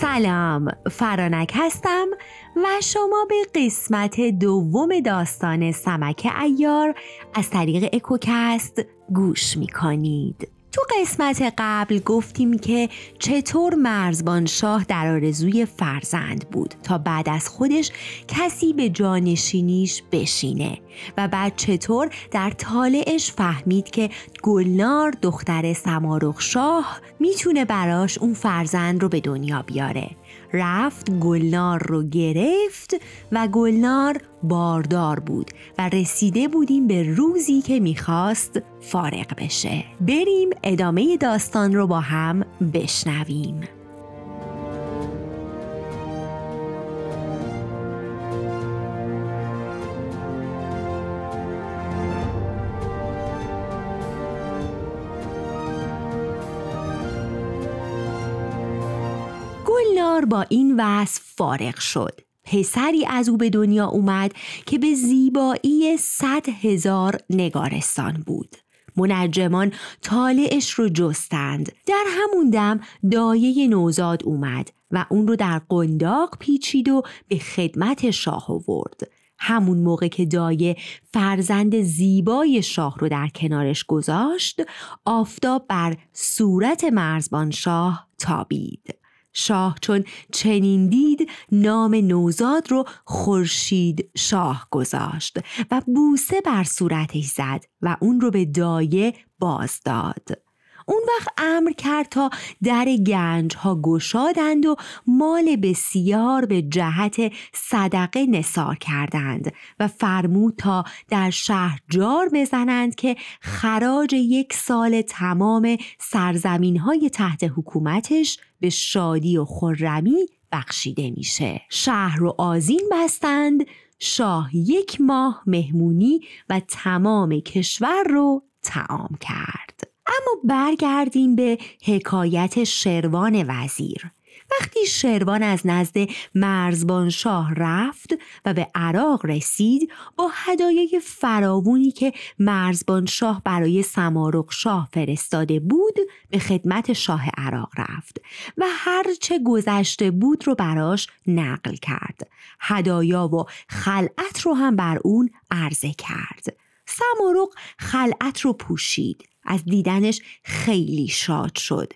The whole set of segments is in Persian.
سلام فرانک هستم و شما به قسمت دوم داستان سمک ایار از طریق اکوکست گوش می کنید. تو قسمت قبل گفتیم که چطور مرزبان شاه در آرزوی فرزند بود تا بعد از خودش کسی به جانشینیش بشینه و بعد چطور در طالعش فهمید که گلنار دختر سمارخ شاه می‌تونه براش اون فرزند رو به دنیا بیاره. رفت گلنار رو گرفت و گلنار باردار بود و رسیده بودیم به روزی که می‌خواست فارغ بشه. بریم ادامه داستان رو با هم بشنویم. با این وصف فارغ شد. پسری از او به دنیا اومد که به زیبایی صد هزار نگارستان بود. منجمان طالعش رو جستند. در همون دم دایه نوزاد اومد و اون رو در قنداق پیچید و به خدمت شاه آورد. همون موقع که دایه فرزند زیبای شاه رو در کنارش گذاشت آفتاب بر صورت مرزبان شاه تابید. شاه چون چنین دید نام نوزاد رو خورشید شاه گذاشت و بوسه بر صورتش زد و اون رو به دایه باز داد. اون وقت امر کرد تا در گنج ها گشادند و مال بسیار به جهت صدقه نصار کردند و فرمود تا در شهر جار بزنند که خراج یک سال تمام سرزمین های تحت حکومتش به شادی و خرمی بخشیده میشه. شهر رو آزین بستند شاه یک ماه مهمونی و تمام کشور رو تعام کرد. اما برگردیم به حکایت شروان وزیر. وقتی شروان از نزد مرزبان شاه رفت و به عراق رسید با هدایای فراوونی که مرزبان شاه برای سمارق شاه فرستاده بود به خدمت شاه عراق رفت و هرچه گذشته بود رو براش نقل کرد. هدایا و خلعت رو هم بر اون عرضه کرد. سمارق خلعت رو پوشید. از دیدنش خیلی شاد شد.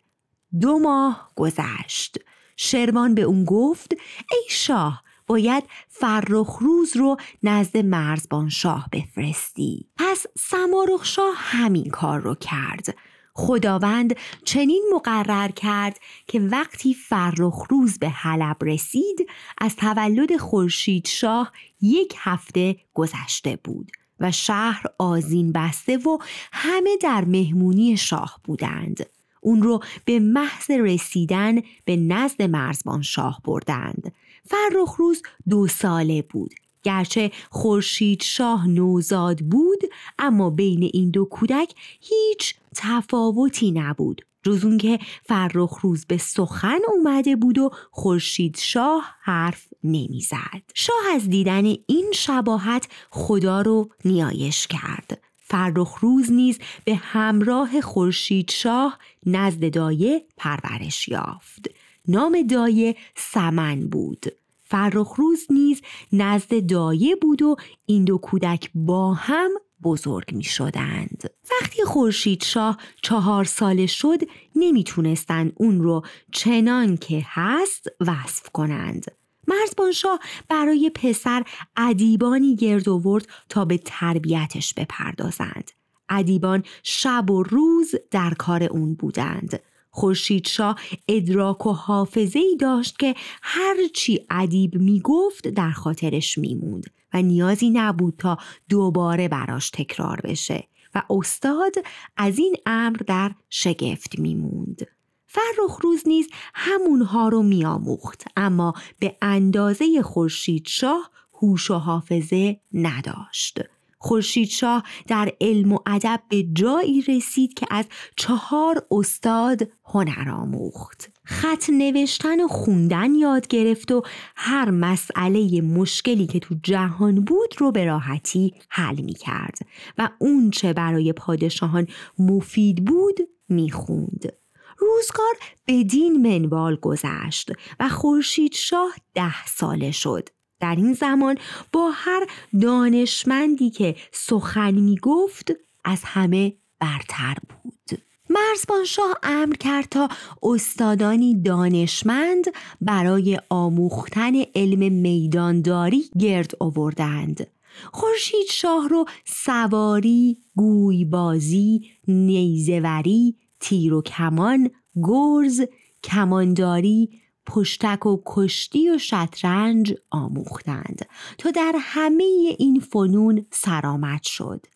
دو ماه گذشت. شروان به اون گفت ای شاه باید فرخ روز رو نزد مرزبان شاه بفرستی. پس سمارخ شاه همین کار رو کرد. خداوند چنین مقرر کرد که وقتی فرخ روز به حلب رسید از تولد خورشید شاه یک هفته گذشته بود. و شهر آزین بسته و همه در مهمونی شاه بودند. اون رو به محض رسیدن به نزد مرزبان شاه بردند. فرخ روز دو ساله بود. گرچه خورشید شاه نوزاد بود اما بین این دو کودک هیچ تفاوتی نبود. جز اون که فرخ روز به سخن اومده بود و خورشید شاه حرف نمی‌زد شاه از دیدن این شباهت خدا رو نیایش کرد فرخ روز نیز به همراه خورشید شاه نزد دایه پرورش یافت نام دایه سمن بود فرخ روز نیز نزد دایه بود و این دو کودک با هم بزرگ می شدند. وقتی خورشید شاه چهار ساله شد نمی‌تونستند اون رو چنان که هست وصف کنند. مرزبان شاه برای پسر ادیبانی گرد آورد تا به تربیتش بپردازند. ادیبان شب و روز در کار اون بودند. خورشید شاه ادراک و حافظه ای داشت که هرچی ادیب می‌گفت در خاطرش میموند و نیازی نبود تا دوباره براش تکرار بشه و استاد از این امر در شگفت میموند. فرخ روز نیز همونها رو میآموخت اما به اندازه خورشید شاه هوش و حافظه نداشت. خورشید شاه در علم و ادب به جایی رسید که از چهار استاد هنر آموخت. خط نوشتن و خوندن یاد گرفت و هر مسئله مشکلی که تو جهان بود رو به راحتی حل می کرد و اون چه برای پادشاهان مفید بود می خوند. روزگار بدین منوال گذشت و خورشید شاه ده ساله شد. در این زمان با هر دانشمندی که سخن می گفت از همه برتر بود. مرزبان شاه امر کرد تا استادانی دانشمند برای آموختن علم میدانداری گرد آوردند. خورشید شاه رو سواری، گویبازی، نیزوری، تیر و کمان، گرز، کمانداری، پشتک و کشتی و شطرنج آموختند. تا در همه این فنون سرآمد شد.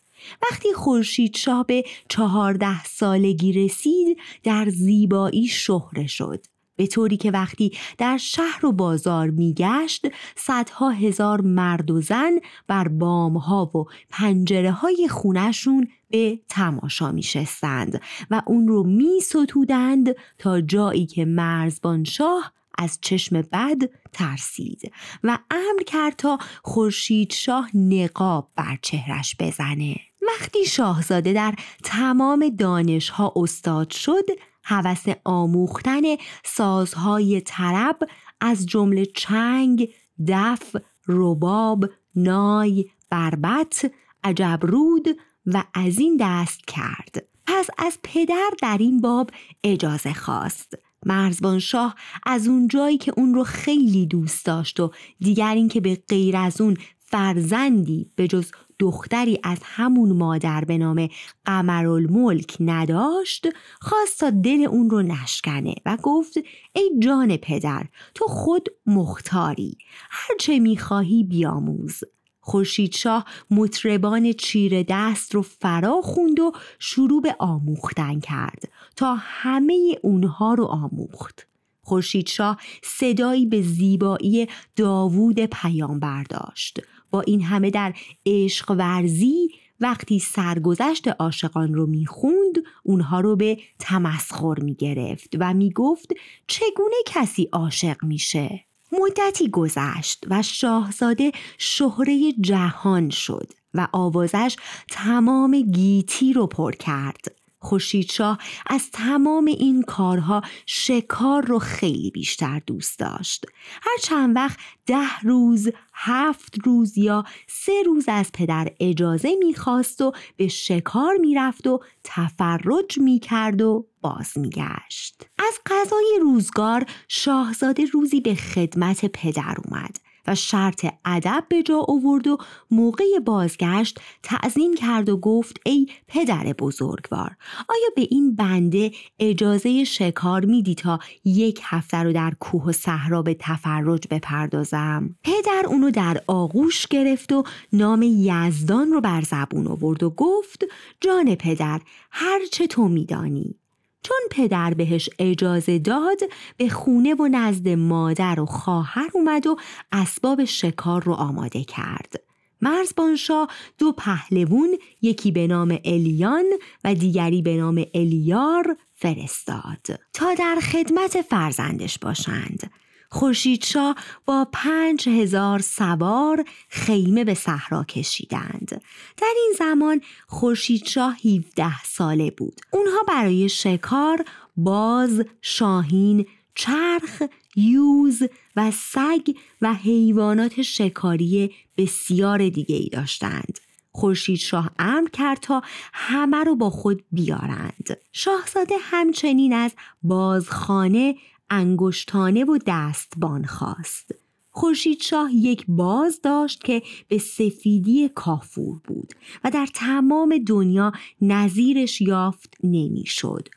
وقتی خورشید شاه به چهارده سالگی رسید در زیبایی شهره شد. به طوری که وقتی در شهر و بازار میگشت صدها هزار مرد و زن بر بامها و پنجره های خونشون به تماشا می شستند و اون رو می ستودند تا جایی که مرزبان شاه از چشم بد ترسید و امر کرد تا خورشید شاه نقاب بر چهرش بزنه. وقتی شاهزاده در تمام دانشها استاد شد هوس آموختن سازهای طرب از جمله چنگ، دف، رباب، نای، بربت، عجبرود و از این دست کرد. پس از پدر در این باب اجازه خواست. مرزبان شاه از اون جایی که اون رو خیلی دوست داشت و دیگر اینکه به غیر از اون فرزندی به جز دختری از همون مادر به نام قمرالملک نداشت خواست تا دل اون رو نشکنه و گفت ای جان پدر تو خود مختاری هرچه می‌خواهی بیاموز خورشید شاه مطربان چیره دست رو فرا خوند و شروع به آموختن کرد تا همه اونها رو آموخت. خورشید شاه صدایی به زیبایی داوود پیامبر داشت. با این همه در عشق ورزی وقتی سرگذشت عاشقان رو می‌خوند اونها رو به تمسخر می‌گرفت و می‌گفت چگونه کسی عاشق میشه؟ مدتی گذشت و شاهزاده شهره جهان شد و آوازش تمام گیتی رو پر کرد. خورشیدشاه از تمام این کارها شکار رو خیلی بیشتر دوست داشت. هر چند وقت ده روز هفت روز یا سه روز از پدر اجازه می‌خواست و به شکار می‌رفت و تفرج می‌کرد و باز میگشت. از غذای روزگار شاهزاده روزی به خدمت پدر اومد. و شرط ادب به جا آورد و موقع بازگشت تعظیم کرد و گفت ای پدر بزرگوار آیا به این بنده اجازه شکار میدی تا یک هفته رو در کوه و صحرا به تفرج بپردازم؟ پدر اونو در آغوش گرفت و نام یزدان رو بر زبون آورد و گفت جان پدر هر چه تو میدانی. چون پدر بهش اجازه داد به خونه و نزد مادر و خواهر اومد و اسباب شکار رو آماده کرد. مرزبانشاه دو پهلوون یکی به نام الیان و دیگری به نام الیار فرستاد تا در خدمت فرزندش باشند خورشیدشاه با پنج هزار سوار خیمه به صحرا کشیدند. در این زمان خورشیدشاه 17 ساله بود. اونها برای شکار باز، شاهین، چرخ، یوز و سگ و حیوانات شکاری بسیار دیگه ای داشتند. خورشید شاه امر کرد تا همه رو با خود بیارند. شاهزاده همچنین از بازخانه انگشتانه و دستبان خواست. خورشید شاه یک باز داشت که به سفیدی کافور بود و در تمام دنیا نظیرش یافت نمی‌شد.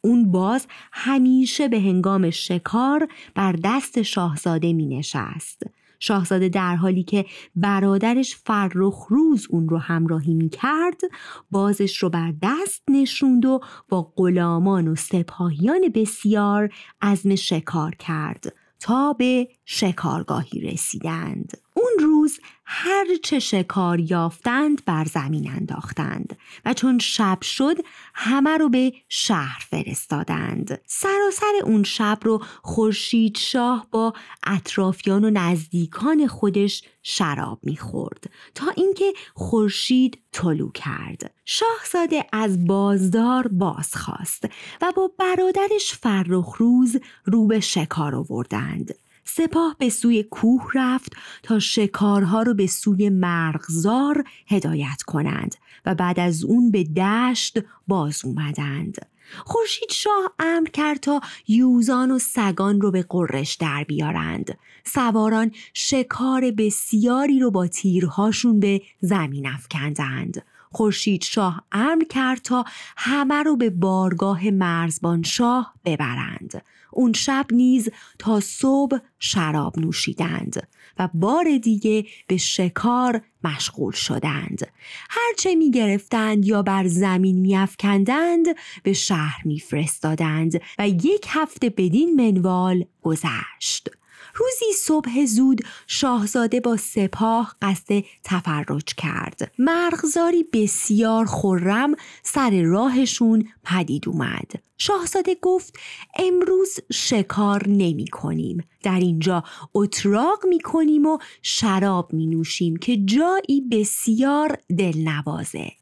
اون باز همیشه به هنگام شکار بر دست شاهزاده می نشست. شاهزاده در حالی که برادرش فرخ روز اون رو همراهی می کرد بازش رو بر دست نشوند و با غلامان و سپاهیان بسیار عزم شکار کرد تا به شکارگاهی رسیدند. روز هر چه شکار یافتند بر زمین انداختند و چون شب شد همه رو به شهر فرستادند. سراسر اون شب رو خورشید شاه با اطرافیان و نزدیکان خودش شراب می‌خورد تا اینکه خورشید طلو کرد. شاهزاده از بازدار باز خواست و با برادرش فرخ روز رو به شکار آوردند. سپاه به سوی کوه رفت تا شکارها رو به سوی مرغزار هدایت کنند و بعد از اون به دشت باز اومدند. خورشید شاه امر کرد تا یوزان و سگان رو به قرش در بیارند. سواران شکار بسیاری رو با تیرهاشون به زمین افکندند. خورشید شاه امر کرد تا همه رو به بارگاه مرزبان شاه ببرند. اون شب نیز تا صبح شراب نوشیدند و بار دیگه به شکار مشغول شدند هرچه می گرفتند یا بر زمین می افکندند به شهر می فرستادند و یک هفته بدین منوال گذشت روزی صبح زود شاهزاده با سپاه قصد تفرج کرد. مرغزاری بسیار خرم سر راهشون پدید اومد. شاهزاده گفت امروز شکار نمی کنیم. در اینجا اتراق می کنیم و شراب می نوشیم که جایی بسیار دلنوازه.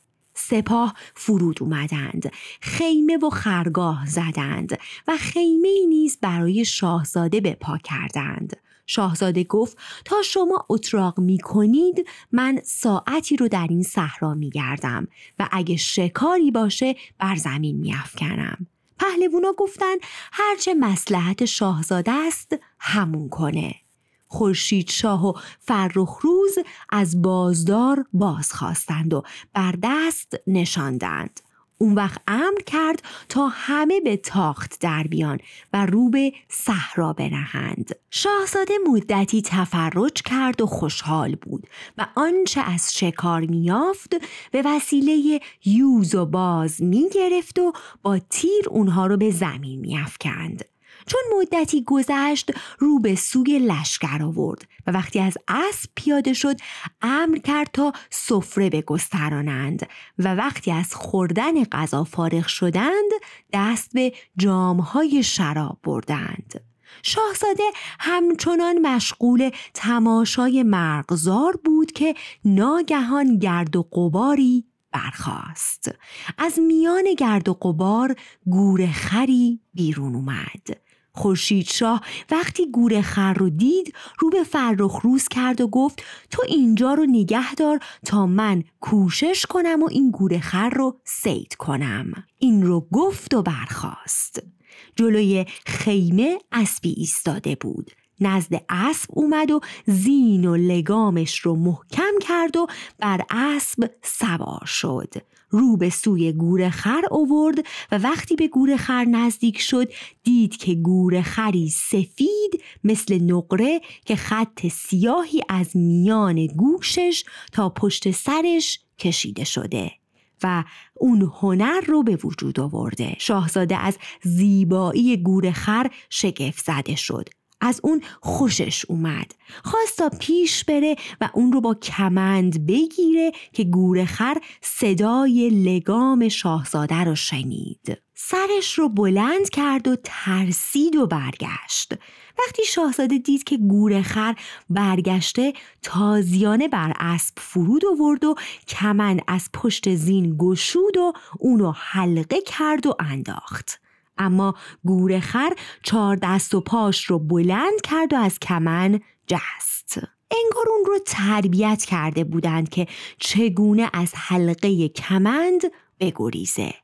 سپاه فرود اومدند خیمه و خرگاه زدند و خیمه نیز برای شاهزاده به پا کردند شاهزاده گفت تا شما اتراق می کنید من ساعتی رو در این صحرا می گردم و اگه شکاری باشه بر زمین می افکنم. پهلوونا گفتند هرچه مسلحت شاهزاده است همون کنه. خورشید شاه و فرخ روز از بازدار بازخواستند و بر دست نشاندند. اون وقت امر کرد تا همه به تاخت در بیان و رو به صحرا برهند. شاهزاده مدتی تفرج کرد و خوشحال بود و آنچه از شکار میافت به وسیله یوز و باز می‌گرفت و با تیر اونها رو به زمین میافکند. چون مدتی گذشت رو به سوی لشکر آورد و وقتی از اسب پیاده شد امر کرد تا سفره بگسترانند و وقتی از خوردن غذا فارغ شدند دست به جامهای شراب بردند. شاهزاده همچنان مشغول تماشای مرغزار بود که ناگهان گرد و قباری برخاست. از میان گرد و قبار گور خری بیرون اومد. خورشید شاه وقتی گور خر رو دید رو به فرخ روز کرد و گفت تو اینجا رو نگه دار تا من کوشش کنم و این گور خر رو سید کنم. این رو گفت و برخاست. جلوی خیمه اسبی ایستاده بود. نزد اسب اومد و زین و لگامش رو محکم کرد و بر اسب سوار شد. رو به سوی گور خر اوورد و وقتی به گور خر نزدیک شد دید که گور خری سفید مثل نقره که خط سیاهی از میان گوشش تا پشت سرش کشیده شده و اون هنر رو به وجود آورده. شاهزاده از زیبایی گور خر شگفت زده شد. از اون خوشش اومد. خواست تا پیش بره و اون رو با کمند بگیره که گورخر صدای لگام شاهزاده رو شنید. سرش رو بلند کرد و ترسید و برگشت. وقتی شاهزاده دید که گورخر برگشته تازیانه بر اسب فرود آورد و کمند از پشت زین گشود و اونو حلقه کرد و انداخت. اما گورخر چهار دست و پاش رو بلند کرد و از کمن جست. انگار اون رو تربیت کرده بودند که چگونه از حلقه کمند بگریزه.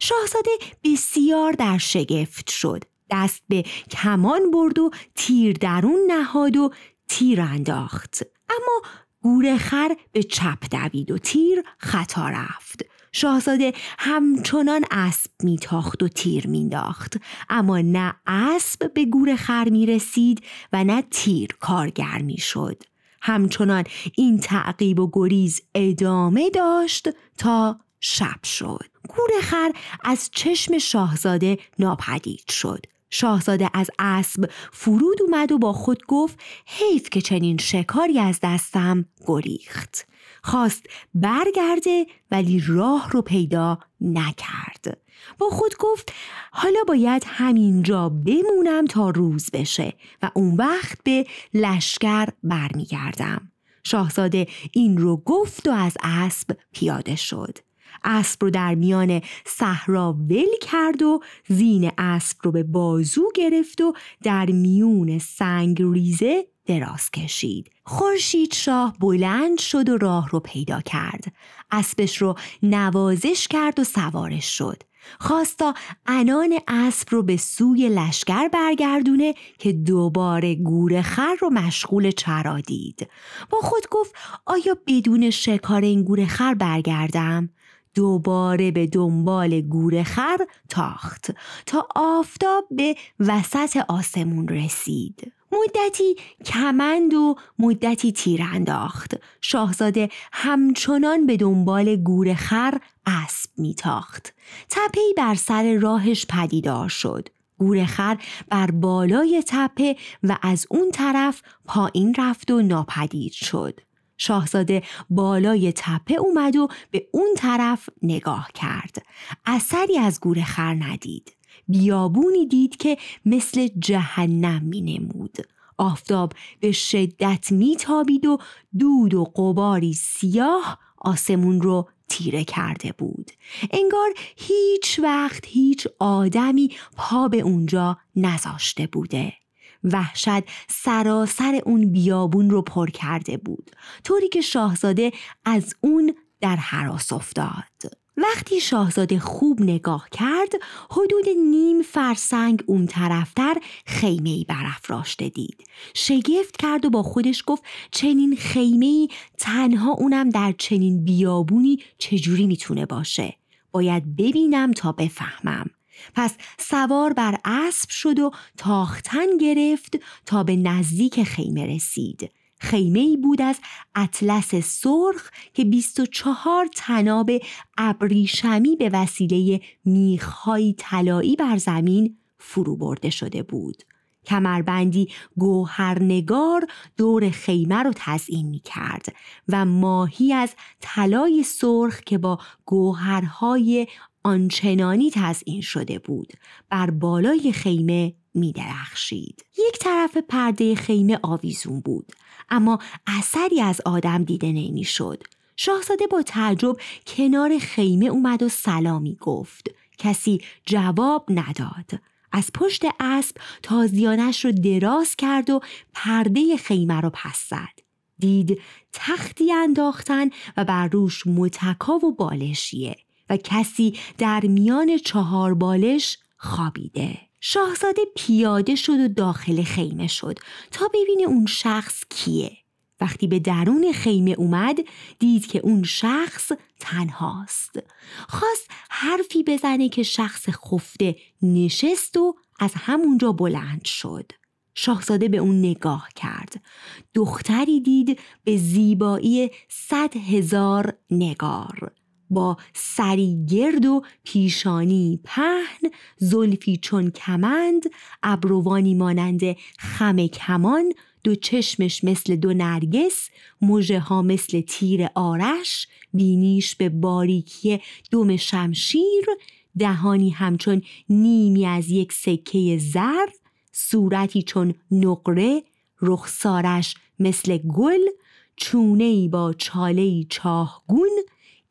شاهزاده بسیار در شگفت شد. دست به کمان برد و تیر درون نهاد و تیر انداخت. اما گورخر به چپ دوید و تیر خطا رفت. شاهزاده همچنان اسب میتاخت و تیر مینداخت اما نه اسب به گور خر می رسید و نه تیر کارگر می شد. همچنان این تعقیب و گریز ادامه داشت تا شب شد. گور خر از چشم شاهزاده ناپدید شد. شاهزاده از اسب فرود اومد و با خود گفت حیف که چنین شکاری از دستم گریخت خواست برگرده ولی راه رو پیدا نکرد. با خود گفت حالا باید همینجا بمونم تا روز بشه و اون وقت به لشکر برمیگردم. شاهزاده این رو گفت و از اسب پیاده شد. اسب رو در میان صحرا ول کرد و زین اسب رو به بازو گرفت و در میون سنگ ریزه دراز کشید. خورشید شاه بلند شد و راه رو پیدا کرد. اسبش رو نوازش کرد و سوارش شد. خواستا انان اسب رو به سوی لشکر برگردونه که دوباره گور خر رو مشغول چرا دید. با خود گفت آیا بدون شکار این گور خر برگردم؟ دوباره به دنبال گور خر تاخت. تا آفتاب به وسط آسمون رسید. مدتی کمند و مدتی تیر انداخت. شاهزاده همچنان به دنبال گور خر اسب میتاخت. تپهای بر سر راهش پدیدار شد. گورخر بر بالای تپه و از اون طرف پایین رفت و ناپدید شد. شاهزاده بالای تپه اومد و به اون طرف نگاه کرد. اثری از گورخر ندید. بیابونی دید که مثل جهنم می نمود. آفتاب به شدت میتابید و دود و قباری سیاه آسمون رو تیره کرده بود. انگار هیچ وقت هیچ آدمی پا به اونجا نذاشته بوده. وحشت سراسر اون بیابون رو پر کرده بود طوری که شاهزاده از اون در حراس افتاد. وقتی شاهزاده خوب نگاه کرد حدود نیم فرسنگ اون طرفتر خیمه ای برافراشته دید. شگفت کرد و با خودش گفت چنین خیمه ای تنها اونم در چنین بیابونی چجوری می‌تونه باشه؟ باید ببینم تا بفهمم. پس سوار بر اسب شد و تاختن گرفت تا به نزدیک خیمه رسید. خیمه بود از اطلس سرخ که 24 تناب ابریشمی به وسیله میخهای طلایی بر زمین فرو برده شده بود. کمربندی گوهرنگار دور خیمه رو تزئین می کرد و ماهی از طلای سرخ که با گوهرهای آنچنانی تزئین شده بود بر بالای خیمه می درخشید. یک طرف پرده خیمه آویزون بود اما اثری از آدم دیده نمی شد. شاهزاده با تعجب کنار خیمه اومد و سلامی گفت. کسی جواب نداد. از پشت اسب تازیانش رو دراز کرد و پرده خیمه رو پس زد. دید تختی انداختن و بر روش متکا و بالشیه و کسی در میان چهار بالش خوابیده. شاهزاده پیاده شد و داخل خیمه شد تا ببینه اون شخص کیه. وقتی به درون خیمه اومد دید که اون شخص تنهاست. خواست حرفی بزنه که شخص خفته نشست و از همونجا بلند شد. شاهزاده به اون نگاه کرد. دختری دید به زیبایی صد هزار نگار. با سری گرد و پیشانی پهن زلفی چون کمند ابروانی مانند خم کمان دو چشمش مثل دو نرگس مژه ها مثل تیر آرش بینیش به باریکی دم شمشیر دهانی همچون نیمی از یک سکه زر صورتی چون نقره رخسارش مثل گل چونه ای با چاله ای چاهگون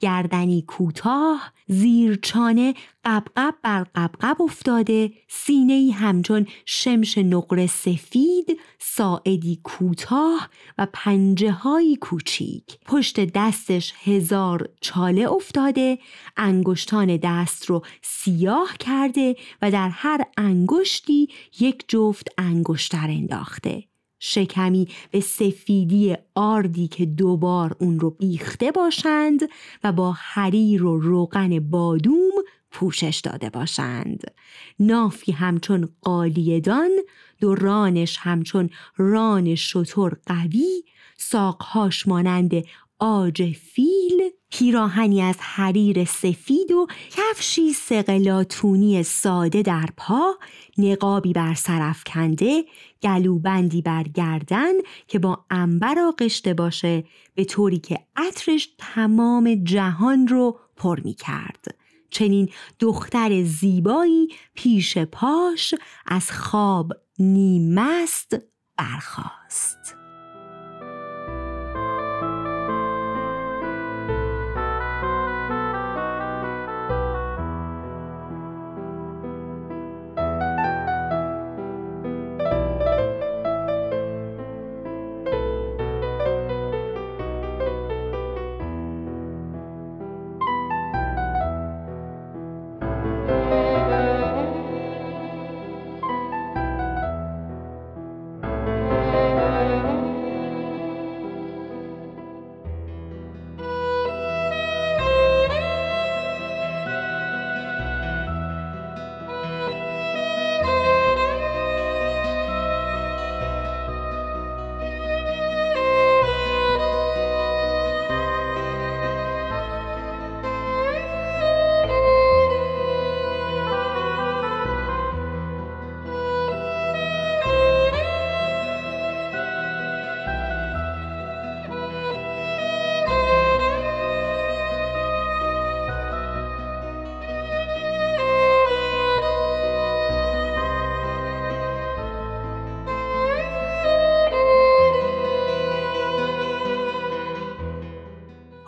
گردنی کوتاه زیرچانه قبقب بر قبقب افتاده سینه همچون شمش نقره سفید ساعدی کوتاه و پنجه های کوچیک. پشت دستش هزار چاله افتاده انگشتان دست رو سیاه کرده و در هر انگشتی یک جفت انگشتر انداخته. شکمی به سفیدی آردی که دوبار اون رو بیخته باشند و با حریر و روغن بادوم پوشش داده باشند. نافی همچون قالیدان دو رانش همچون ران شطور قوی ساقهاش مانند آج فیل پیراهنی از حریر سفید و کفشی سقلاتونی ساده در پا نقابی بر سرف کنده گلوبندی بر گردن که با انبر آغشته باشه به طوری که عطرش تمام جهان رو پر می کرد. چنین دختر زیبایی پیش پاش از خواب نیمست برخاست.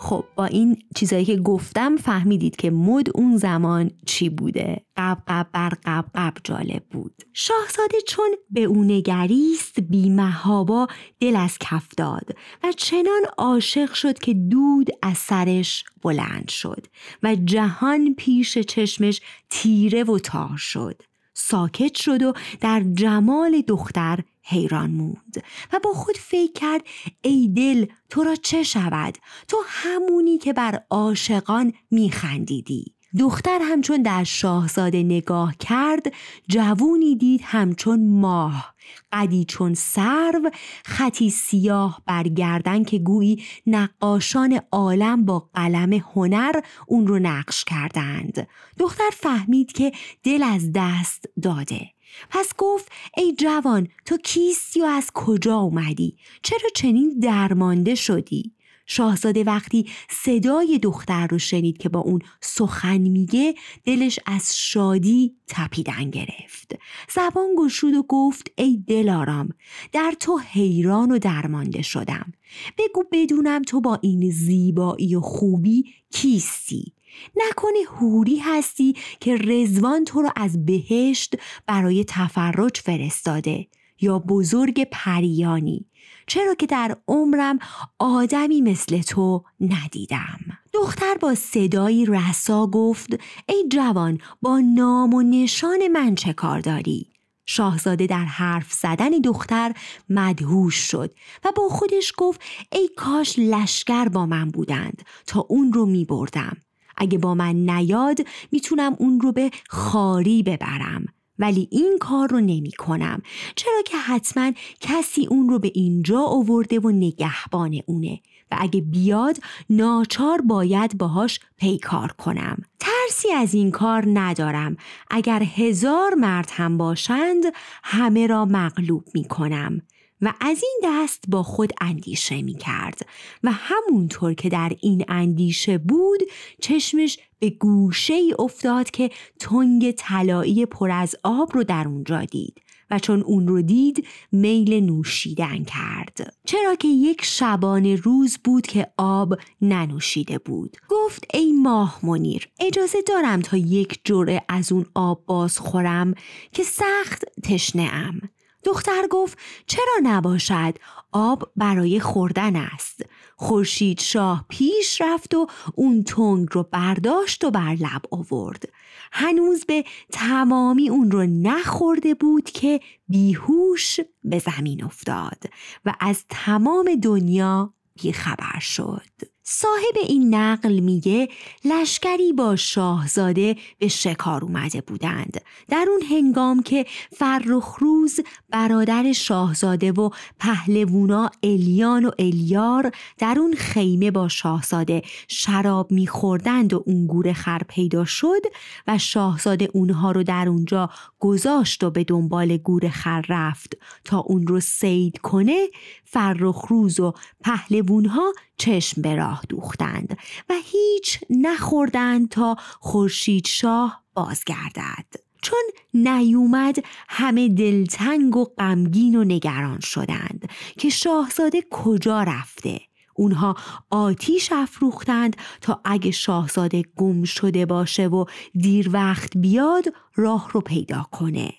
خب با این چیزایی که گفتم فهمیدید که مد اون زمان چی بوده؟ قب قب بر قب قب جالب بود. شاهزاده چون به او نگریست بیمهابا دل از کف داد و چنان عاشق شد که دود از سرش بلند شد و جهان پیش چشمش تیره و تار شد. ساکت شد و در جمال دختر حیران موند و با خود فکر کرد ای دل تو را چه شود؟ تو همونی که بر عاشقان میخندیدی. دختر همچون در شاهزاده نگاه کرد جوونی دید همچون ماه قدی چون سرو خطی سیاه برگردن که گویی نقاشان عالم با قلم هنر اون رو نقش کردند. دختر فهمید که دل از دست داده. پس گفت ای جوان تو کیستی و از کجا اومدی؟ چرا چنین درمانده شدی؟ شاهزاده وقتی صدای دختر رو شنید که با اون سخن میگه دلش از شادی تپیدن گرفت زبان گشود و گفت ای دلارام در تو حیران و درمانده شدم بگو بدونم تو با این زیبایی و خوبی کیستی نکنه هوری هستی که رزوان تو رو از بهشت برای تفرج فرستاده یا بزرگ پریانی چرا که در عمرم آدمی مثل تو ندیدم دختر با صدایی رسا گفت ای جوان با نام و نشان من چه کار داری؟ شاهزاده در حرف زدن دختر مدهوش شد و با خودش گفت ای کاش لشکر با من بودند تا اون رو می بردم. اگه با من نیاد می‌تونم اون رو به خاری ببرم. ولی این کار رو نمی کنم چرا که حتما کسی اون رو به اینجا آورده و نگهبان اونه. و اگه بیاد ناچار باید باهاش پیکار کنم. ترسی از این کار ندارم. اگر هزار مرد هم باشند همه را مغلوب می کنم و از این دست با خود اندیشه می کرد و همونطور که در این اندیشه بود چشمش به گوشه ای افتاد که تنگ طلایی پر از آب رو در اونجا دید و چون اون رو دید میل نوشیدن کرد. چرا که یک شبانه روز بود که آب ننوشیده بود. گفت ای ماه منیر اجازه دارم تا یک جوره از اون آب باز خورم که سخت تشنه ام دختر گفت چرا نباشد؟ آب برای خوردن است. خورشید شاه پیش رفت و اون تنگ رو برداشت و بر لب آورد. هنوز به تمامی اون رو نخورده بود که بیهوش به زمین افتاد و از تمام دنیا بیخبر شد. صاحب این نقل میگه لشکری با شاهزاده به شکار اومده بودند. در اون هنگام که فرخروز برادر شاهزاده و پهلوونا الیان و الیار در اون خیمه با شاهزاده شراب میخوردند و اون گور خر پیدا شد و شاهزاده اونها رو در اونجا گذاشت و به دنبال گور خر رفت تا اون رو سید کنه فرخروز و پهلوونها چشم به راه دوختند و هیچ نخوردند تا خورشید شاه بازگردد. چون نیومد همه دلتنگ و غمگین و نگران شدند که شاهزاده کجا رفته. اونها آتیش افروختند تا اگه شاهزاده گم شده باشه و دیر وقت بیاد راه رو پیدا کنه.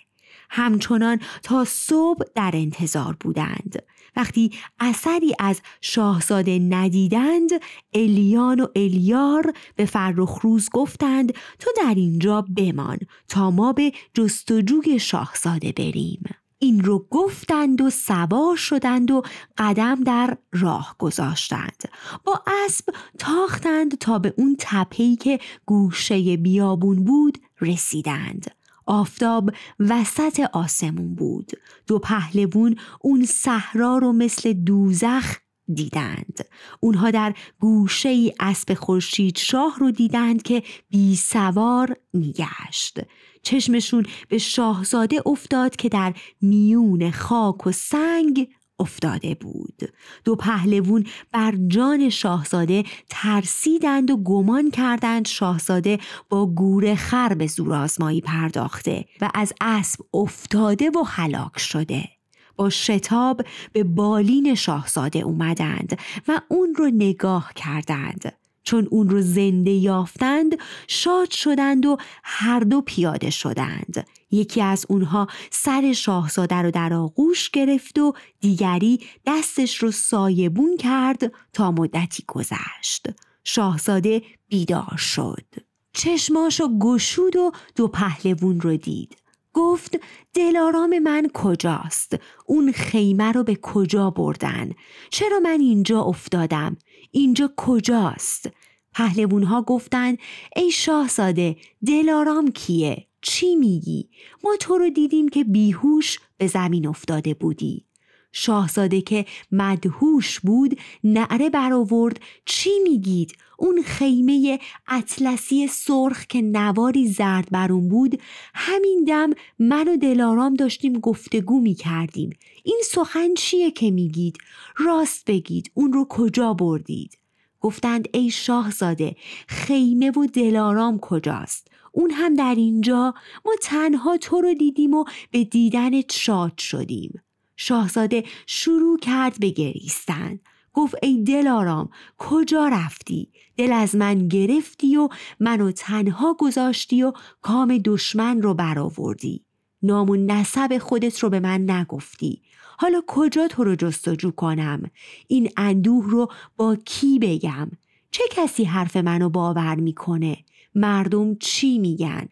همچنان تا صبح در انتظار بودند. وقتی اثری از شاهزاده ندیدند الیان و الیار به فرخروز گفتند تو در اینجا بمان تا ما به جستجوی شاهزاده بریم. این رو گفتند و سوار شدند و قدم در راه گذاشتند. با اسب تاختند تا به اون تپهی که گوشه بیابون بود رسیدند. آفتاب وسط آسمون بود. دو پهلوون اون صحرا رو مثل دوزخ دیدند. اونها در گوشه ای اسب خورشید شاه رو دیدند که بی سوار میگشت. چشمشون به شاهزاده افتاد که در میون خاک و سنگ افتاده بود. دو پهلوون بر جان شاهزاده ترسیدند و گمان کردند شاهزاده با گور خر به زورآزمایی پرداخته و از اسب افتاده و هلاک شده. با شتاب به بالین شاهزاده اومدند و اون رو نگاه کردند. چون اون رو زنده یافتند شاد شدند و هر دو پیاده شدند یکی از اونها سر شاهزاده رو در آغوش گرفت و دیگری دستش رو سایبون کرد تا مدتی گذشت شاهزاده بیدار شد چشماشو گشود و دو پهلوون رو دید گفت دلارام من کجاست؟ اون خیمه رو به کجا بردن؟ چرا من اینجا افتادم؟ اینجا کجاست؟ پهلوون ها گفتند ای شاهزاده دلارام کیه؟ چی میگی؟ ما تو رو دیدیم که بیهوش به زمین افتاده بودی. شاهزاده که مدهوش بود نعره برآورد چی میگید اون خیمه اطلسی سرخ که نواری زرد برون بود همین دم من و دلارام داشتیم گفتگو می کردیم این سخن چیه که میگید راست بگید اون رو کجا بردید گفتند ای شاهزاده خیمه و دلارام کجاست؟ اون هم در اینجا. ما تنها تو رو دیدیم و به دیدنت شاد شدیم. شاهزاده شروع کرد به گریستن. گفت ای دلارام کجا رفتی؟ دل از من گرفتی و منو تنها گذاشتی و کام دشمن رو برآوردی. نام و نسب خودت رو به من نگفتی. حالا کجا تو رو جستجو کنم؟ این اندوه رو با کی بگم؟ چه کسی حرف منو باور می‌کنه؟ مردم چی میگن؟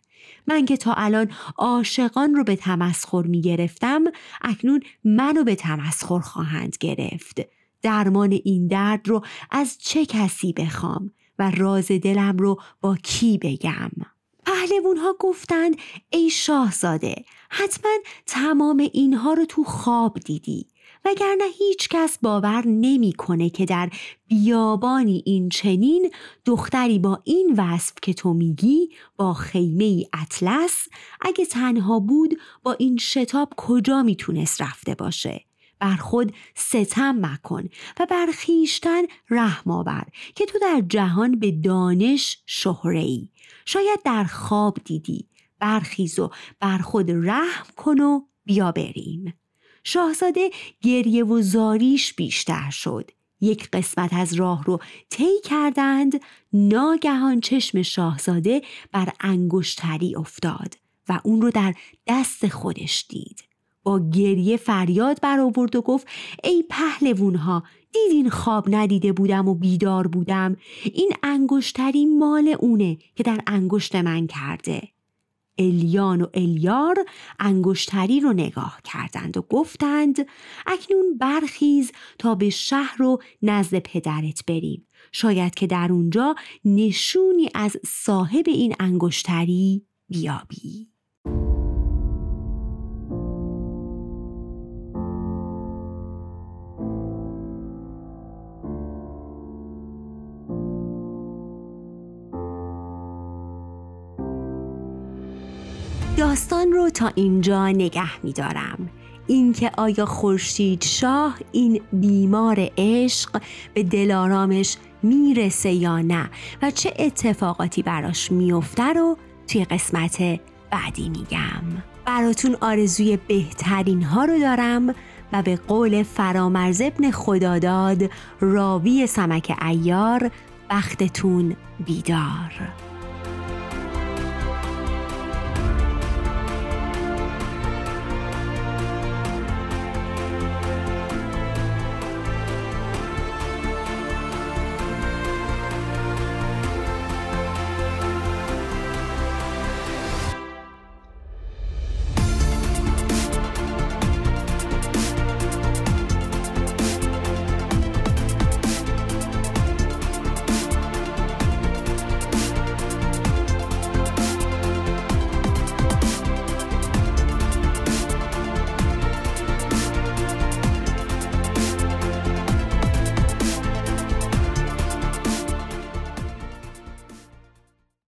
من که تا الان عاشقان رو به تمسخر می‌گرفتم اکنون منو به تمسخر خواهند گرفت. درمان این درد رو از چه کسی بخوام و راز دلم رو با کی بگم؟ پهلوون ها گفتند ای شاهزاده حتما تمام اینها رو تو خواب دیدی. وگرنه هیچ کس باور نمی‌کنه که در بیابانی این چنین دختری با این وصف که تو میگی با خیمه اطلس اگه تنها بود با این شتاب کجا می‌تونست رفته باشه؟ بر خود ستم مکن و بر خیشتن رحم آور که تو در جهان به دانش شهره ای شاید در خواب دیدی. برخیز و بر خود رحم کن و بیا بریم. شاهزاده گریه و زاریش بیشتر شد. یک قسمت از راه رو طی کردند ناگهان چشم شاهزاده بر انگشتری افتاد و اون رو در دست خودش دید. با گریه فریاد برآورد و گفت ای پهلوون ها دیدین خواب ندیده بودم و بیدار بودم. این انگشتری مال اونه که در انگشت من کرده. الیان و الیار انگشتری رو نگاه کردند و گفتند اکنون برخیز تا به شهر و نزد پدرت بریم. شاید که در اونجا نشونی از صاحب این انگشتری بیابی. داستان رو تا اینجا نگه میدارم. اینکه آیا خورشید شاه این بیمار عشق به دلارامش می‌رسه یا نه و چه اتفاقاتی براش میفته رو توی قسمت بعدی میگم. براتون آرزوی بهترین ها رو دارم و به قول فرامرز ابن خداداد راوی سمک ایار بختتون بیدار.